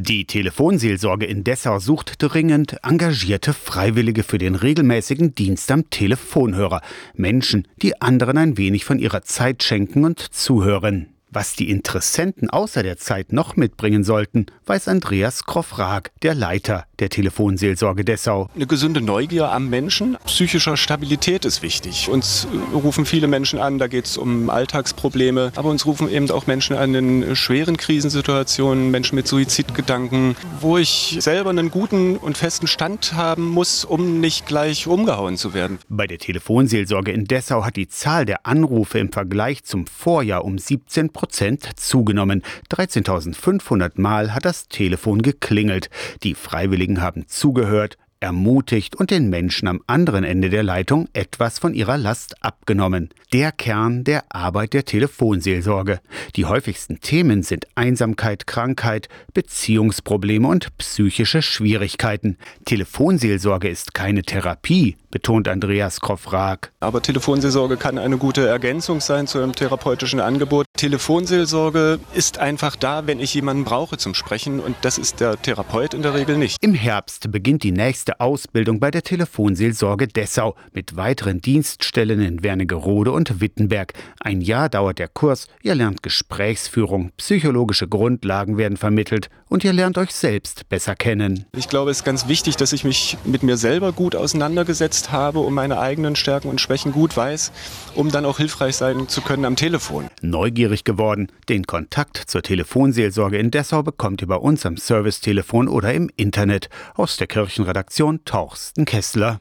Die Telefonseelsorge in Dessau sucht dringend engagierte Freiwillige für den regelmäßigen Dienst am Telefonhörer. Menschen, die anderen ein wenig von ihrer Zeit schenken und zuhören. Was die Interessenten außer der Zeit noch mitbringen sollten, weiß Andreas Kroffrag, der Leiter der Telefonseelsorge Dessau. Eine gesunde Neugier am Menschen, psychischer Stabilität ist wichtig. Uns rufen viele Menschen an, da geht es um Alltagsprobleme, aber uns rufen eben auch Menschen an in schweren Krisensituationen, Menschen mit Suizidgedanken, wo ich selber einen guten und festen Stand haben muss, um nicht gleich umgehauen zu werden. Bei der Telefonseelsorge in Dessau hat die Zahl der Anrufe im Vergleich zum Vorjahr um 17 Prozent zugenommen. 13.500 Mal hat das Telefon geklingelt. Die Freiwilligen haben zugehört, ermutigt und den Menschen am anderen Ende der Leitung etwas von ihrer Last abgenommen. Der Kern der Arbeit der Telefonseelsorge. Die häufigsten Themen sind Einsamkeit, Krankheit, Beziehungsprobleme und psychische Schwierigkeiten. Telefonseelsorge ist keine Therapie, betont Andreas Kroffrag. Aber Telefonseelsorge kann eine gute Ergänzung sein zu einem therapeutischen Angebot. Telefonseelsorge ist einfach da, wenn ich jemanden brauche zum Sprechen und das ist der Therapeut in der Regel nicht. Im Herbst beginnt die nächste Ausbildung bei der Telefonseelsorge Dessau mit weiteren Dienststellen in Wernigerode und Wittenberg. Ein Jahr dauert der Kurs. Ihr lernt Gesprächsführung, psychologische Grundlagen werden vermittelt und ihr lernt euch selbst besser kennen. Ich glaube, es ist ganz wichtig, dass ich mich mit mir selber gut auseinandergesetzt habe und meine eigenen Stärken und Schwächen gut weiß, um dann auch hilfreich sein zu können am Telefon. Neugierig geworden. Den Kontakt zur Telefonseelsorge in Dessau bekommt ihr bei uns am Servicetelefon oder im Internet. Aus der Kirchenredaktion Torsten Kessler.